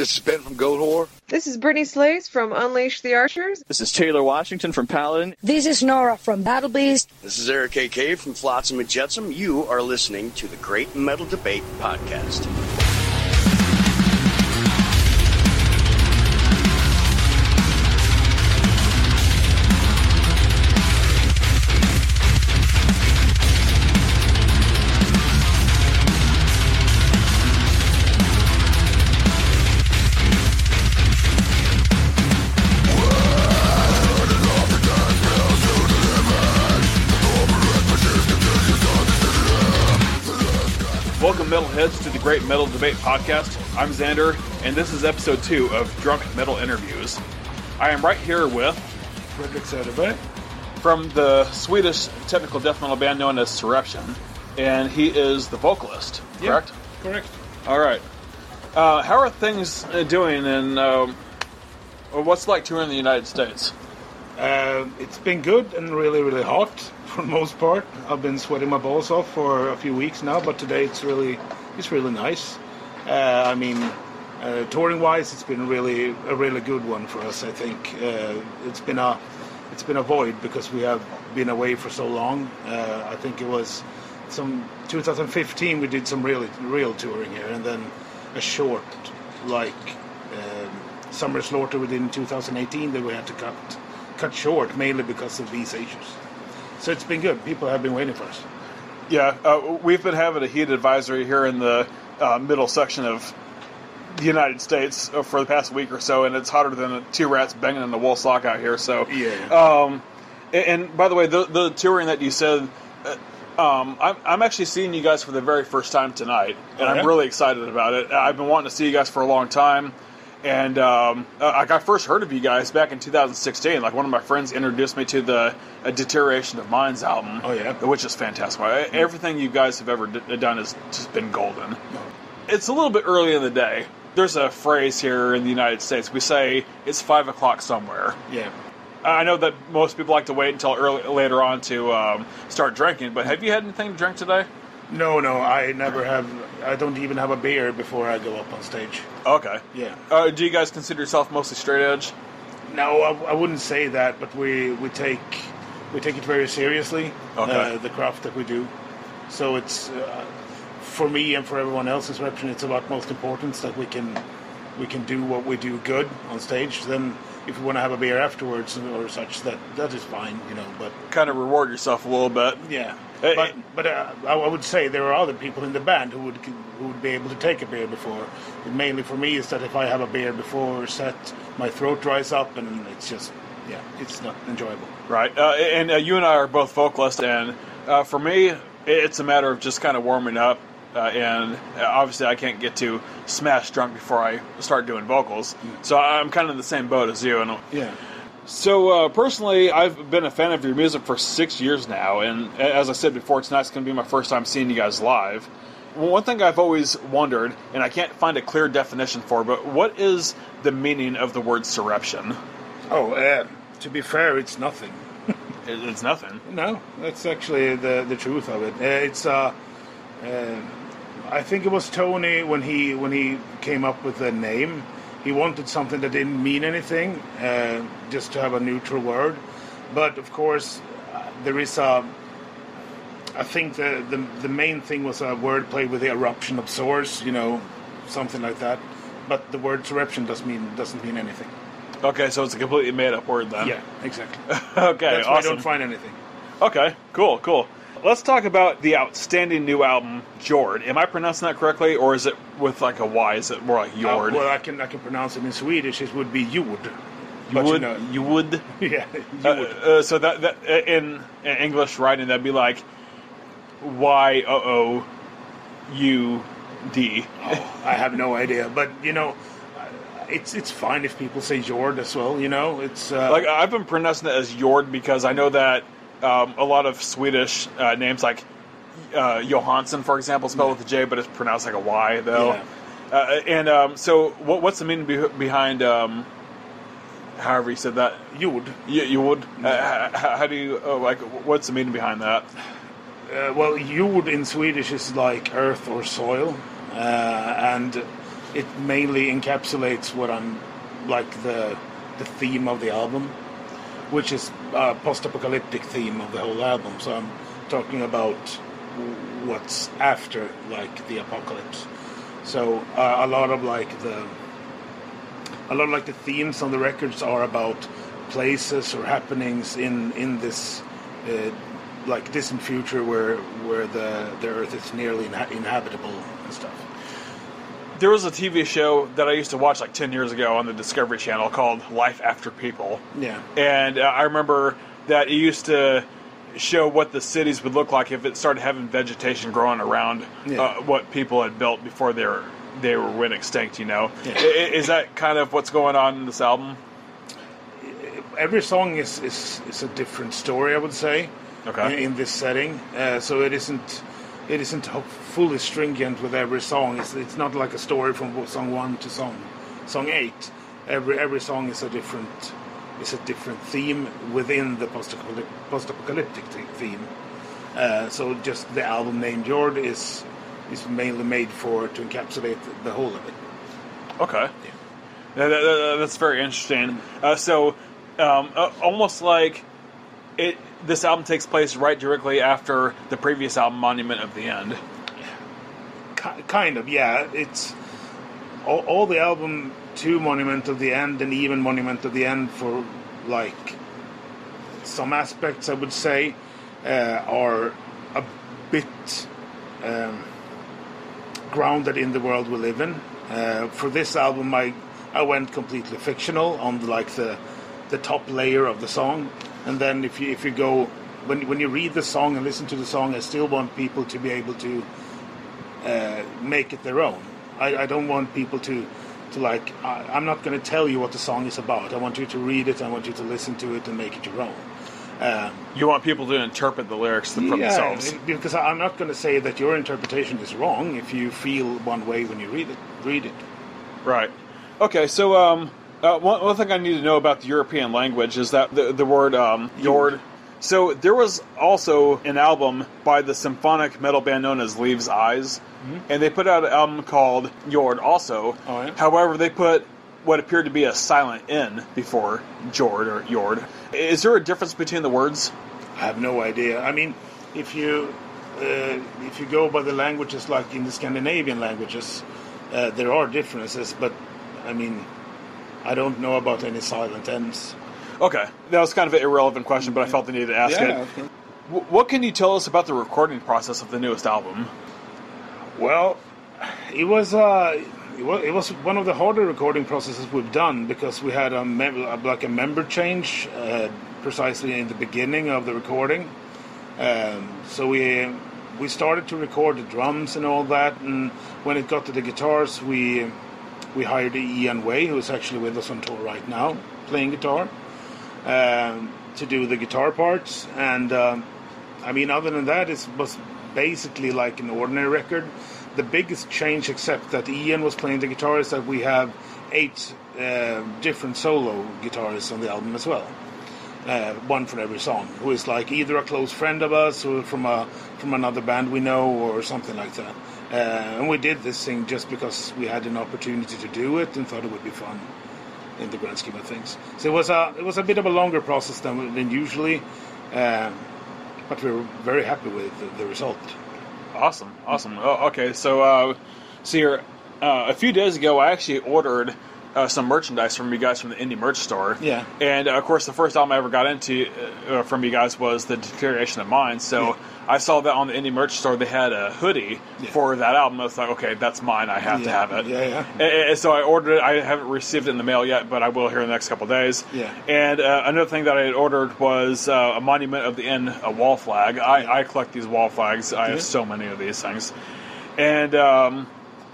This is Ben from Goatwhore. This is Brittney Slayes from Unleash the Archers. This is Taylor Washington from Paladin. This is Noora from Battle Beast. This is Eric AK from Flotsam and Jetsam. You are listening to the Great Metal Debate Podcast. Metalheads, to the Great Metal Debate Podcast. I'm Xander, and this is episode two of Drunk Metal Interviews. I am right here with Fredrik Söderberg. from the Swedish technical death metal band known as Soreption, and he is the vocalist. Correct. Correct. All right. Uh, how are things uh, doing, and um, what's it like touring in the United States? Uh, it's been good and really, really hot for the most part. I've been sweating my balls off for a few weeks now, but today it's really, it's really nice. Uh, I mean, uh, touring wise, it's been really a really good one for us. I think uh, it's been a, it's been a void because we have been away for so long. Uh, I think it was some 2015 we did some really real touring here, and then a short like um, summer slaughter we did in 2018 that we had to cut cut short mainly because of these issues. So it's been good. People have been waiting for us. Yeah, uh, we've been having a heat advisory here in the uh, middle section of the United States uh, for the past week or so, and it's hotter than two rats banging in the wool sock out here. So, Yeah. Um, and, and by the way, the, the touring that you said, uh, um, I'm, I'm actually seeing you guys for the very first time tonight, and? I'm really excited about it. I've been wanting to see you guys for a long time. And um, uh, like I first heard of you guys back in 2016. Like one of my friends introduced me to the uh, Deterioration of Minds album. Oh, yeah? which is fantastic. I- Everything you guys have ever d- done has just been golden. It's a little bit early in the day. There's a phrase here in the United States. We say it's five o'clock somewhere. Yeah. I know that most people like to wait until early, later on to um, start drinking. But have you had anything to drink today? No, no, I never have. I don't even have a beer before I go up on stage. Okay. Yeah. Uh, do you guys consider yourself mostly straight edge? No, I, I wouldn't say that, but we we take we take it very seriously. Okay. Uh, the craft that we do. So it's uh, for me and for everyone else in Soreption, it's of utmost importance that we can we can do what we do good on stage. Then, if we want to have a beer afterwards or such, that that is fine, you know. But Kind of reward yourself a little bit. yeah, Uh, but but uh, I I would say there are other people in the band who would who would be able to take a beer before. Mainly for me is that if I have a beer before set, my throat dries up and it's just yeah, it's not enjoyable. Right. Uh, and uh, you and I are both vocalists, and uh, for me, it's a matter of just kind of warming up. Uh, and obviously, I can't get to smash drunk before I start doing vocals. So I'm kind of in the same boat as you. And Yeah. So uh, personally, I've been a fan of your music for six years now, and as I said before, tonight's going to be my first time seeing you guys live. One thing I've always wondered, and I can't find a clear definition for, but what is the meaning of the word soreption? Oh, uh, to be fair, it's nothing. It's nothing. No, that's actually the the truth of it. Uh, it's uh, uh, I think it was Tony when he when he came up with the name. He wanted something that didn't mean anything, uh, just to have a neutral word. But of course, uh, there is a. I think the, the the main thing was a wordplay with the eruption of source, you know, something like that. But the word eruption doesn't mean doesn't mean anything. Okay, so it's a completely made up word then. Yeah, exactly. okay, That's why I don't find anything. Okay, cool, cool. Let's talk about the outstanding new album, Jord. Am I pronouncing that correctly, or is it with like a Y? Is it more like Uh, well, I can I can pronounce it in Swedish. It would be jord. you would, you know- you would. Yeah, Uh, jord. uh, so that, that uh, in, in English writing, that'd be like Y O O U D. I have no idea, but you know, uh, it's it's fine if people say jord as well. You know, it's uh, Like I've been pronouncing it as Jord because I know that um, a lot of Swedish uh, names, like uh, Johansson, for example, spelled with a J, but it's pronounced like a Y though. Yeah. Uh, and um, so, what, what's the meaning be- behind? Um, however you said that, jord. you, you would. Uh, how, how do you uh, like? What's the meaning behind that? Uh, well, jord in Swedish is like earth or soil, uh, and it mainly encapsulates what I'm like the the theme of the album, which is a post-apocalyptic theme of the whole album. So I'm talking about what's after like the apocalypse. So uh, a lot of like the a lot of like the themes on the records are about places or happenings in in this uh, like distant future where where the the earth is nearly inha- inhabitable and stuff. There was a TV show that I used to watch like 10 years ago on the Discovery Channel called Life After People. Yeah. And uh, I remember that it used to show what the cities would look like if it started having vegetation growing around Yeah. uh, what people had built before they were they were went extinct. You know, Yeah. Is that kind of what's going on in this album? every song is, is, is a different story, I would say, Okay. in, in this setting. Uh, so it isn't it isn't fully stringent with every song. It's, it's not like a story from song one to song song eight. Every every song is a different is a different theme within the post-apocalyptic, theme. Uh, so just the album named Jord is is mainly made for to encapsulate the whole of it. Okay. Yeah, that- that- that's very interesting. Uh, so, um, uh, almost like it. This album takes place right directly after the previous album, Monument of the End. Kind of, yeah. It's all, all the album to Monument of the End and even Monument of the End for like some aspects, I would say, uh, are a bit um, grounded in the world we live in. Uh, for this album, I I went completely fictional on like the the top layer of the song, and then if you if you go when when you read the song and listen to the song, I still want people to be able to uh, make it their own. I, I don't want people to to like. I, I'm not going to tell you what the song is about. I want you to read it. I want you to listen to it and make it your own. Um, You want people to interpret the lyrics from themselves. because I'm not going to say that your interpretation is wrong if you feel one way when you read it. Read it. Right. Okay, so um, uh, one, one thing I need to know about the European language is that the, the word um, Jord. So there was also an album by the symphonic metal band known as Leaves' Eyes, and they put out an album called Jord also. Mm-hmm. Oh, yeah? However, they put what appeared to be a silent N before Jord or Jord. Is there a difference between the words? I have no idea. I mean, if you uh, if you go by the languages like in the Scandinavian languages, uh, there are differences. But I mean, I don't know about any silent ends. Okay, that was kind of an irrelevant question, but I felt the need to ask it. W- What can you tell us about the recording process of the newest album? Well, it was uh, it was it was one of the harder recording processes we've done because we had a mem- like a member change uh, precisely in the beginning of the recording. Um, so we we started to record the drums and all that, and when it got to the guitars, we we hired Ian Way, who is actually with us on tour right now, playing guitar, um, to do the guitar parts. And um, I mean, other than that, it was basically like an ordinary record. The biggest change, except that Ian was playing the guitar, is that we have eight uh, different solo guitarists on the album as well. Uh, one for every song, who is like either a close friend of us or from a from another band we know or something like that. Uh, and we did this thing just because we had an opportunity to do it and thought it would be fun in the grand scheme of things. So it was a it was a bit of a longer process than than usually, um, but we were very happy with the, the result. Awesome, awesome. Oh, okay, so uh, see here, uh, a few days ago, I actually ordered uh, some merchandise from you guys from the indie merch store. Yeah. And uh, of course, the first album I ever got into uh, from you guys was the Deterioration of Mind. So Yeah. I saw that on the indie merch store. They had a hoodie Yeah. for that album. I was like, okay, that's mine. I have to have it. yeah, yeah. And, and so I ordered it. I haven't received it in the mail yet, but I will here in the next couple days. Yeah. And uh, another thing that I had ordered was uh, a Monument of the End, a wall flag. I, I collect these wall flags. I have so many of these things. And um,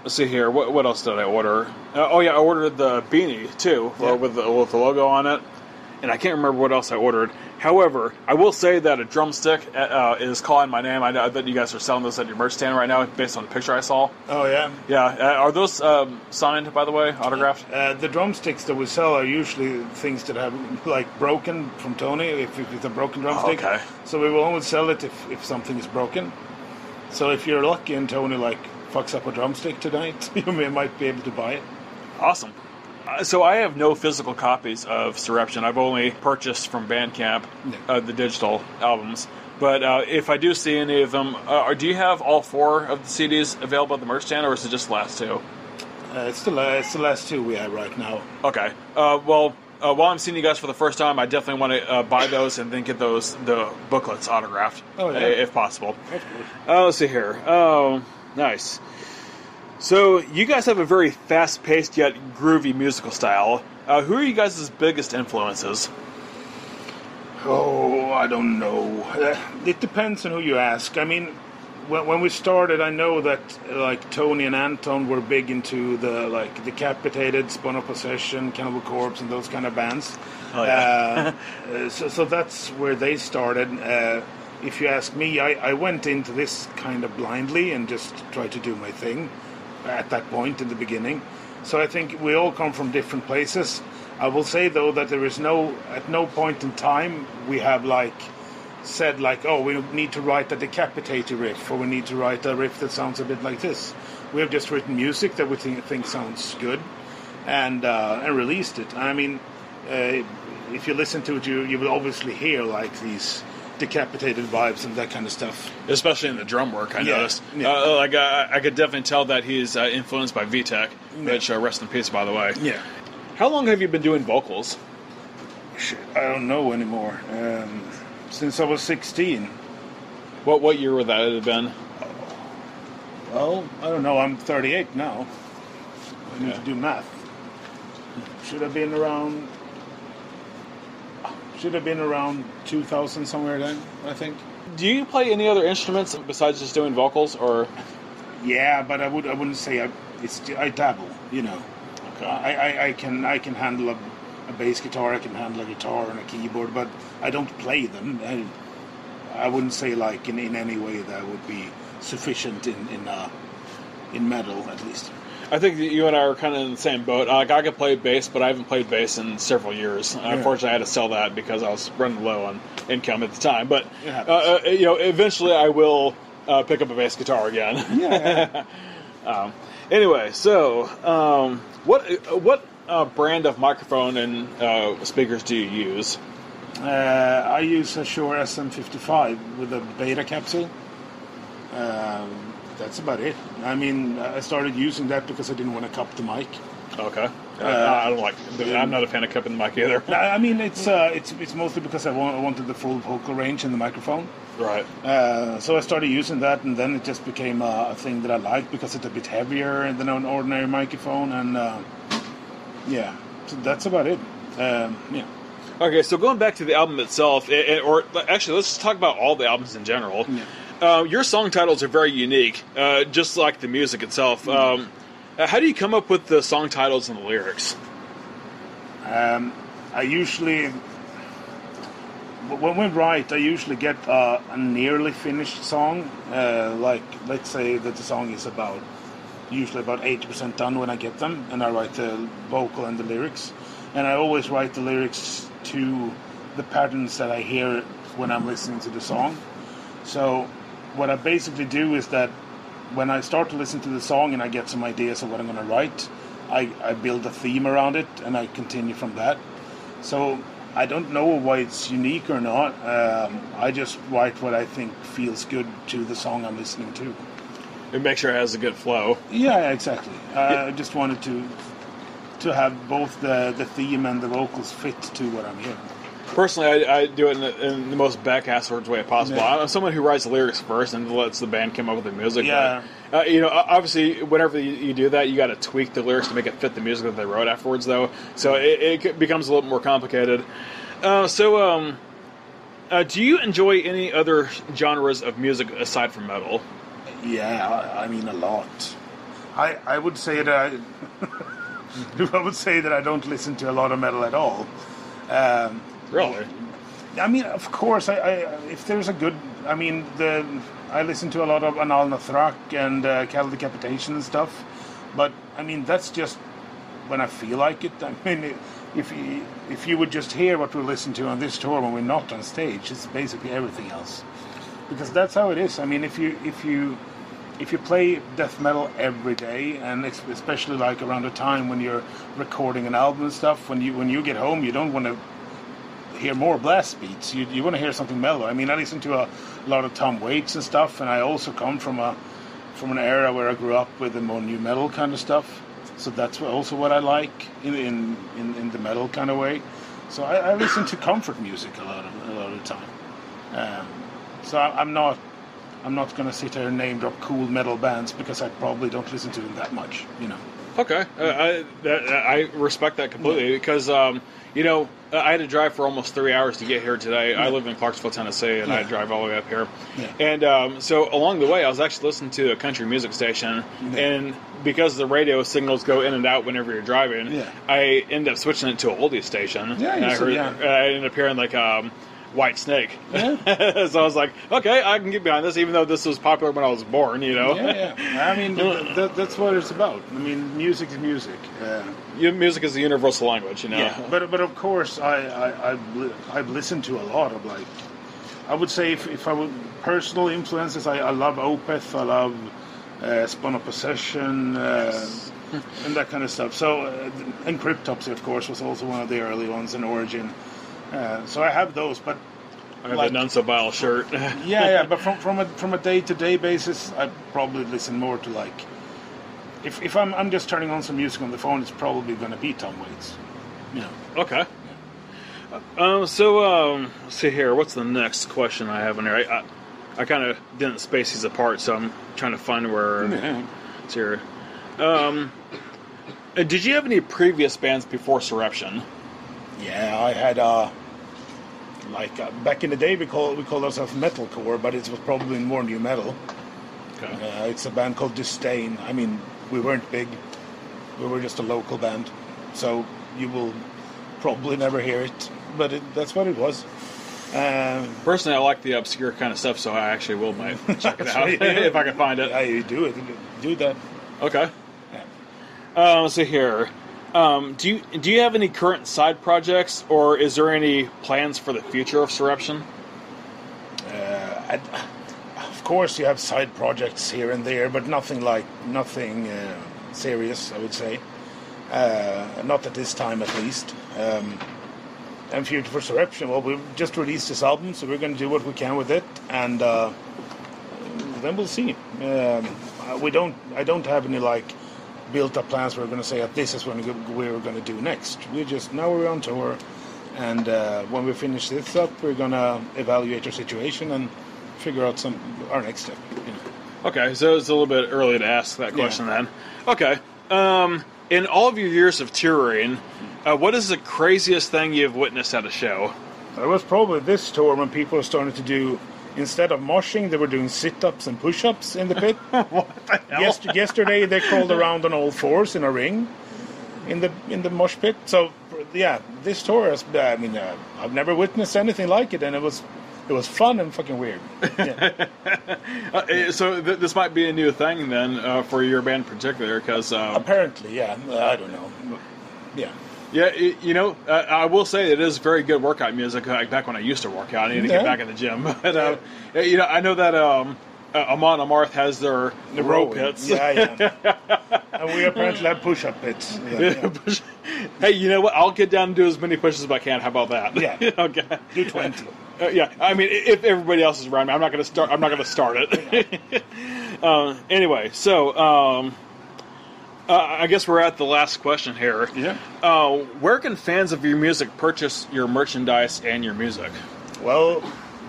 let's see here. What, what else did I order? Uh, oh yeah, I ordered the beanie too, Yeah. with the with the logo on it. And I can't remember what else I ordered. However, I will say that a drumstick uh, is calling my name. I know that you guys are selling those at your merch stand right now, based on the picture I saw. Oh yeah. Yeah, uh, are those um, signed by the way, autographed? Uh, the drumsticks that we sell are usually things that have like broken from Tony. If, if it's a broken drumstick, okay. so we will only sell it if, if something is broken. So if you're lucky and Tony like fucks up a drumstick tonight, you may, might be able to buy it. Awesome. Uh, So I have no physical copies of Soreption. I've only purchased from Bandcamp uh, the digital albums. But uh, if I do see any of them, uh, do you have all four of the CDs available at the merch stand, or is it just the last two? Uh, it's the la- it's the last two we have right now. Okay. Uh, well, uh, while I'm seeing you guys for the first time, I definitely want to uh, buy those and then get those the booklets autographed, Oh, yeah. if possible. Uh, let's see here. Oh, nice. So you guys have a very fast-paced yet groovy musical style. Uh, who are you guys' biggest influences? Oh, I don't know. Uh, It depends on who you ask. I mean, when, when we started, I know that like Tony and Anton were big into the like Decapitated, Spawn of Possession, Cannibal Corpse, and those kind of bands. Oh, yeah. uh, so, so that's where they started. Uh, if you ask me, I, I went into this kind of blindly and just tried to do my thing at that point in the beginning. So I think we all come from different places. I will say though that there is no at no point in time we have like said like oh we need to write a decapitated riff or we need to write a riff that sounds a bit like this. We have just written music that we think, think sounds good and uh, and released it. I mean, uh, if you listen to it, you you will obviously hear like these decapitated vibes and that kind of stuff. Especially in the drum work, I Yeah, noticed. yeah. Uh, like I, I could definitely tell that he's uh, influenced by Vitek, which uh, rest in peace, by the way. Yeah. How long have you been doing vocals? Shit, I don't know anymore. Um, since I was 16. What what year would that have been? Well, I don't know. I'm 38 now. I need Yeah. to do math. Should have been around. Should have been around 2000 somewhere then. I think. Do you play any other instruments besides just doing vocals, or Yeah, but I would. I wouldn't say I. It's. I dabble. You know. I, I, I can. I can handle a, a bass guitar. I can handle a guitar and a keyboard, but I don't play them. I, I wouldn't say like in, in any way that would be sufficient in in uh, in metal at least. I think that you and I are kind of in the same boat. Like I could play bass, but I haven't played bass in several years. Unfortunately, I had to sell that because I was running low on income at the time. But uh, uh, you know, eventually I will uh, pick up a bass guitar again. Yeah. um, anyway, so um, what what uh, brand of microphone and uh, speakers do you use? Uh, I use a Shure SM55 with a beta capsule. Um, that's about it. I mean, I started using that because I didn't want to cup the mic. Okay, uh, I don't like. I'm not a fan of cupping the mic either. I mean, it's uh, it's it's mostly because I, want, I wanted the full vocal range in the microphone. right. Uh, so I started using that, and then it just became a, a thing that I liked because it's a bit heavier than an ordinary microphone, and uh, yeah, so that's about it. Um, yeah. Okay, so going back to the album itself, eh, eh, or actually, let's talk about all the albums in general. Uh, your song titles are very unique, uh, just like the music itself. Um, uh, how do you come up with the song titles and the lyrics? Um, I usually, when we write, I usually get uh, a nearly finished song. Uh, like, let's say that the song is about, usually about 80% done when I get them, and I write the vocal and the lyrics. And I always write the lyrics to the patterns that I hear when I'm listening to the song. So, what I basically do is that when I start to listen to the song and I get some ideas of what I'm going to write, I, I build a theme around it and I continue from that. So I don't know why it's unique or not. Um, I just write what I think feels good to the song I'm listening to. And make sure it has a good flow. Yeah, exactly. I just wanted to to have both the, the theme and the vocals fit to what I'm hearing. Personally, I, I do it in the, in the most backwards way possible. Yeah. I'm someone who writes the lyrics first and lets the band come up with the music. Yeah. But, uh, you know, obviously, whenever you, you do that, you got to tweak the lyrics to make it fit the music that they wrote afterwards, though. So it, it becomes a little more complicated. Uh, so, um, uh, do you enjoy any other genres of music aside from metal? Yeah, I, I mean a lot. I I would say that I, I would say that I don't listen to a lot of metal at all. Um, Really? I mean, of course, I, I if there's a good, I mean, the I listen to a lot of Anaal Nathrakh and uh, Cattle Decapitation and stuff, but I mean that's just when I feel like it. I mean, if you, if you would just hear what we listen to on this tour when we're not on stage, it's basically everything else, because that's how it is. I mean, if you if you if you play death metal every day, and especially like around the time when you're recording an album and stuff, when you when you get home, you don't want to hear more blast beats. You, you want to hear something mellow. I mean, I listen to a lot of Tom Waits and stuff, and I also come from a from an era where I grew up with the more nu metal kind of stuff. So that's also what I like in in, in, in the metal kind of way. So I, I listen to comfort music a lot of a lot of the time. Um, so I, I'm not I'm not going to sit here and name drop cool metal bands because I probably don't listen to them that much. You know. Okay, uh, I that, I respect that completely because um, you know I had to drive for almost three hours to get here today. I live in Clarksville, Tennessee, and I Yeah. drive all the way up here. Yeah. And um, so along the way, I was actually listening to a country music station, and because the radio signals go in and out whenever you're driving, Yeah. I end up switching it to a oldie station. Yeah, and I, heard, yeah. I ended up hearing like um, Whitesnake. Yeah. so I was like, okay, I can get behind this, even though this was popular when I was born. You know, Yeah, yeah. I mean, th- th- that's what it's about. I mean, music is music. Uh, You- music is a universal language. You know. Yeah, but but of course, I, I I've, li- I've listened to a lot of like, I would say if, if I would personal influences, I, I love Opeth, I love uh, Spawn of Possession, uh, and that kind of stuff. So uh, and Cryptopsy, of course, was also one of the early ones in Origin. Uh, so I have those, but I have Like- the None So Vile shirt. yeah, yeah. But from from a from a day to day basis, I probably listen more to like. If, if I'm, I'm just turning on some music on the phone, it's probably going to be Tom Waits. You know. okay. Um, so, um, let's see here. What's the next question I have in there? I, I, I kind of didn't space these apart, so I'm trying to find where it's here. Um, uh, did you have any previous bands before Soreption? Yeah, I had uh like uh, back in the day we call we called ourselves metalcore, but it was probably more nu metal. Okay. Uh, it's a band called Disdain. I mean, we weren't big. We were just a local band, so you will probably never hear it. But it, that's what it was. Um, Personally, I like the obscure kind of stuff, so I actually will might check it out if I can find it. yeah, you do it. Do that. Okay. Uh, let's see here. Um, do you do you have any current side projects, or is there any plans for the future of Soreption? Uh, of course, you have side projects here and there, but nothing like nothing uh, serious. I would say, uh, not at this time, at least. Um, and future for Soreption. Well, we've just released this album, so we're going to do what we can with it, and uh, then we'll see. Um, uh, we don't. I don't have any like built-up plans. We're going to say that this is what we're going to do next. We just now we're on tour, and uh, when we finish this up, we're going to evaluate our situation and figure out some our next step. You know. Okay, so it's a little bit early to ask that question then. Okay. Um, in all of your years of touring, uh, what is the craziest thing you've witnessed at a show? It was probably this tour when people started to do instead of moshing, they were doing sit-ups and push-ups in the pit. What the Yes, yesterday they crawled around on all fours in a ring in the in the mosh pit. So yeah, this tour has. I mean, uh, I've never witnessed anything like it, and it was it was fun and fucking weird. Yeah. Uh, eh, so th- this might be a new thing then uh, for your band in particular, because um, Apparently, yeah. I don't know. Yeah. Yeah, y- you know, uh, I will say it is very good workout music. Like back when I used to work out, I need to Yeah. get back in the gym. But uh, yeah, you know, I know that um, uh, Amon Amarth has their The row rowing. pits. Yeah, yeah. and we apparently have push-up pits. Yeah, yeah. hey, you know what? I'll get down and do as many pushes as I can. How about that? Yeah. okay. Do twenty. Uh, yeah, I mean, if everybody else is around me, I'm not going to start. I'm not going to start it. uh, anyway, so um, uh, I guess we're at the last question here. Yeah. Uh, where can fans of your music purchase your merchandise and your music? Well,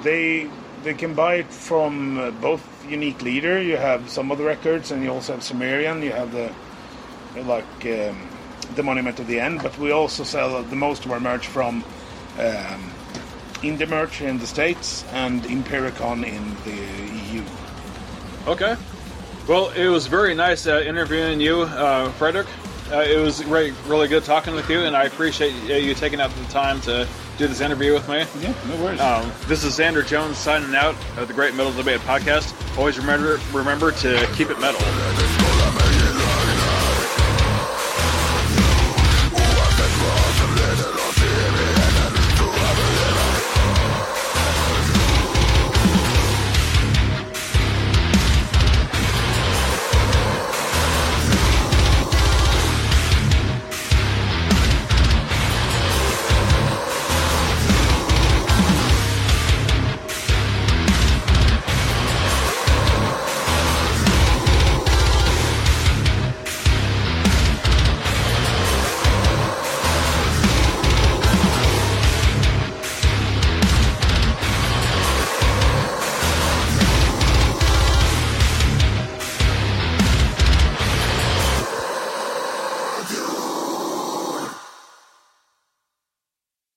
they they can buy it from uh, both Unique Leader. You have some of the records, and you also have Sumerian. You have the like um, the Monument of the End, but we also sell the most of our merch from um, Indie Merch in the States and Impericon in the EU. Okay. Well, it was very nice uh, interviewing you, uh, Frederick. Uh, it was really, really good talking with you, and I appreciate uh, you taking out the time to do this interview with me. Yeah, no worries. Um, this is Xander Jones signing out of the Great Metal Debate podcast. Always remember remember to keep it metal.